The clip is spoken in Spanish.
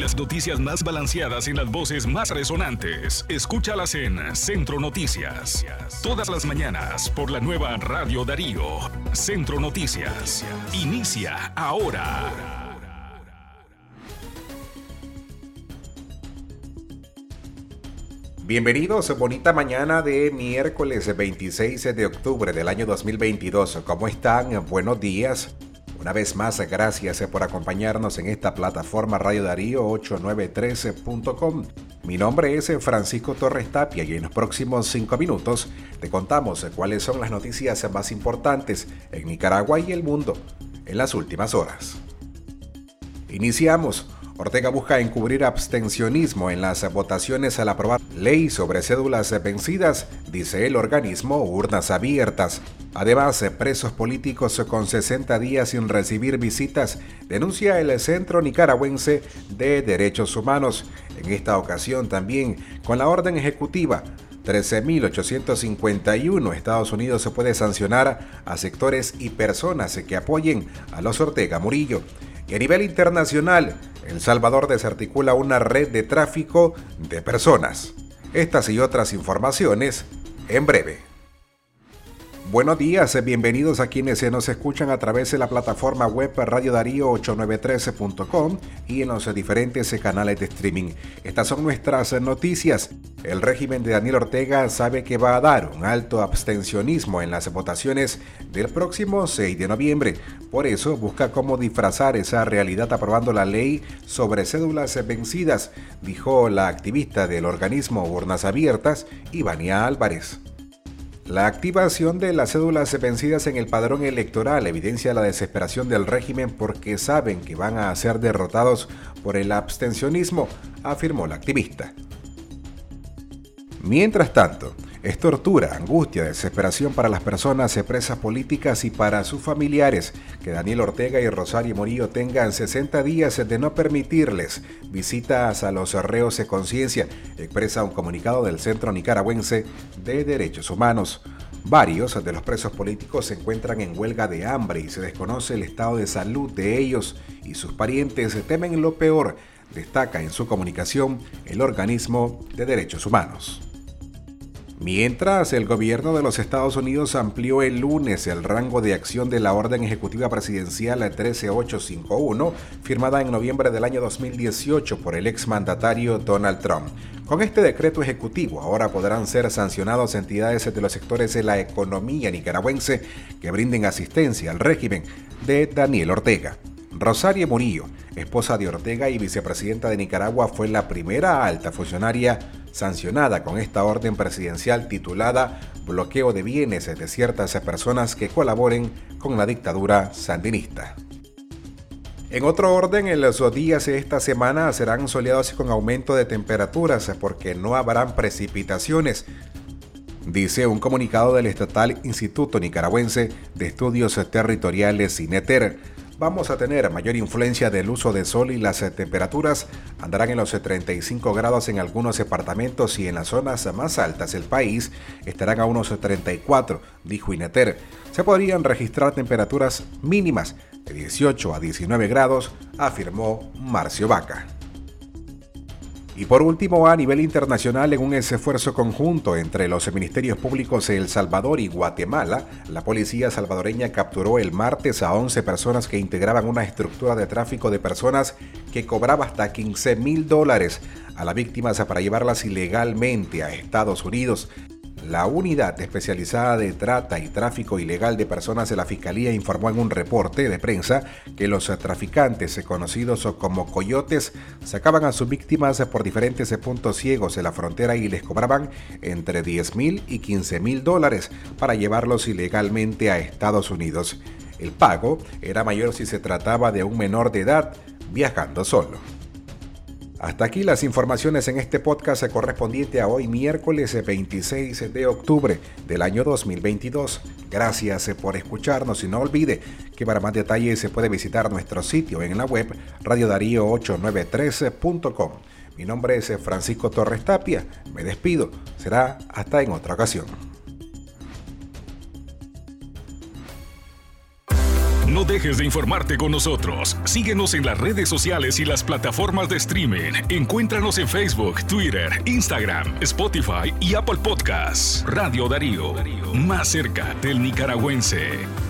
Las noticias más balanceadas y las voces más resonantes. Escúchalas en Centro Noticias. Todas las mañanas por la nueva Radio Darío. Centro Noticias. Inicia ahora. Bienvenidos, bonita mañana de miércoles 26 de octubre del año 2022. ¿Cómo están? Buenos días. Una vez más, gracias por acompañarnos en esta plataforma Radio Darío 8913.com. Mi nombre es Francisco Torres Tapia y en los próximos cinco minutos te contamos cuáles son las noticias más importantes en Nicaragua y el mundo en las últimas horas. Iniciamos. Ortega busca encubrir abstencionismo en las votaciones al aprobar ley sobre cédulas vencidas, dice el organismo Urnas Abiertas. Además, presos políticos con 60 días sin recibir visitas, denuncia el Centro Nicaragüense de Derechos Humanos. En esta ocasión también con la orden ejecutiva 13.851 Estados Unidos se puede sancionar a sectores y personas que apoyen a los Ortega Murillo. Y a nivel internacional, El Salvador desarticula una red de tráfico de personas. Estas y otras informaciones en breve. Buenos días, bienvenidos a quienes nos escuchan a través de la plataforma web Radio Darío 893.com y en los diferentes canales de streaming. Estas son nuestras noticias. El régimen de Daniel Ortega sabe que va a dar un alto abstencionismo en las votaciones del próximo 6 de noviembre. Por eso busca cómo disfrazar esa realidad aprobando la ley sobre cédulas vencidas, dijo la activista del organismo Urnas Abiertas, Ivania Álvarez. La activación de las cédulas vencidas en el padrón electoral evidencia la desesperación del régimen porque saben que van a ser derrotados por el abstencionismo, afirmó la activista. Mientras tanto, es tortura, angustia, desesperación para las personas presas políticas y para sus familiares que Daniel Ortega y Rosario Morillo tengan 60 días de no permitirles visitas a los reos de conciencia, expresa un comunicado del Centro Nicaragüense de Derechos Humanos. Varios de los presos políticos se encuentran en huelga de hambre y se desconoce el estado de salud de ellos y sus parientes temen lo peor, destaca en su comunicación el organismo de derechos humanos. Mientras, el gobierno de los Estados Unidos amplió el lunes el rango de acción de la Orden Ejecutiva Presidencial 13851, firmada en noviembre del año 2018 por el exmandatario Donald Trump. Con este decreto ejecutivo ahora podrán ser sancionados entidades de los sectores de la economía nicaragüense que brinden asistencia al régimen de Daniel Ortega. Rosario Murillo, esposa de Ortega y vicepresidenta de Nicaragua, fue la primera alta funcionaria sancionada con esta orden presidencial titulada Bloqueo de bienes de ciertas personas que colaboren con la dictadura sandinista. En otro orden, los días de esta semana serán soleados y con aumento de temperaturas porque no habrán precipitaciones, dice un comunicado del estatal Instituto Nicaragüense de Estudios Territoriales INETER vamos a tener mayor influencia del uso de sol y las temperaturas andarán en los 35 grados en algunos departamentos y en las zonas más altas del país estarán a unos 34, dijo Ineter. Se podrían registrar temperaturas mínimas de 18 a 19 grados, afirmó Marcio Vaca. Y por último, a nivel internacional, en un esfuerzo conjunto entre los ministerios públicos de El Salvador y Guatemala, la policía salvadoreña capturó el martes a 11 personas que integraban una estructura de tráfico de personas que cobraba hasta 15 mil dólares a las víctimas para llevarlas ilegalmente a Estados Unidos. La unidad especializada de trata y tráfico ilegal de personas de la Fiscalía informó en un reporte de prensa que los traficantes conocidos como coyotes sacaban a sus víctimas por diferentes puntos ciegos de la frontera y les cobraban entre 10 mil y 15 mil dólares para llevarlos ilegalmente a Estados Unidos. El pago era mayor si se trataba de un menor de edad viajando solo. Hasta aquí las informaciones en este podcast correspondiente a hoy miércoles 26 de octubre del año 2022. Gracias por escucharnos y no olvide que para más detalles se puede visitar nuestro sitio en la web radiodarío893.com. Mi nombre es Francisco Torres Tapia. Me despido. Será hasta en otra ocasión. No dejes de informarte con nosotros. Síguenos en las redes sociales y las plataformas de streaming. Encuéntranos en Facebook, Twitter, Instagram, Spotify y Apple Podcasts. Radio Darío, más cerca del nicaragüense.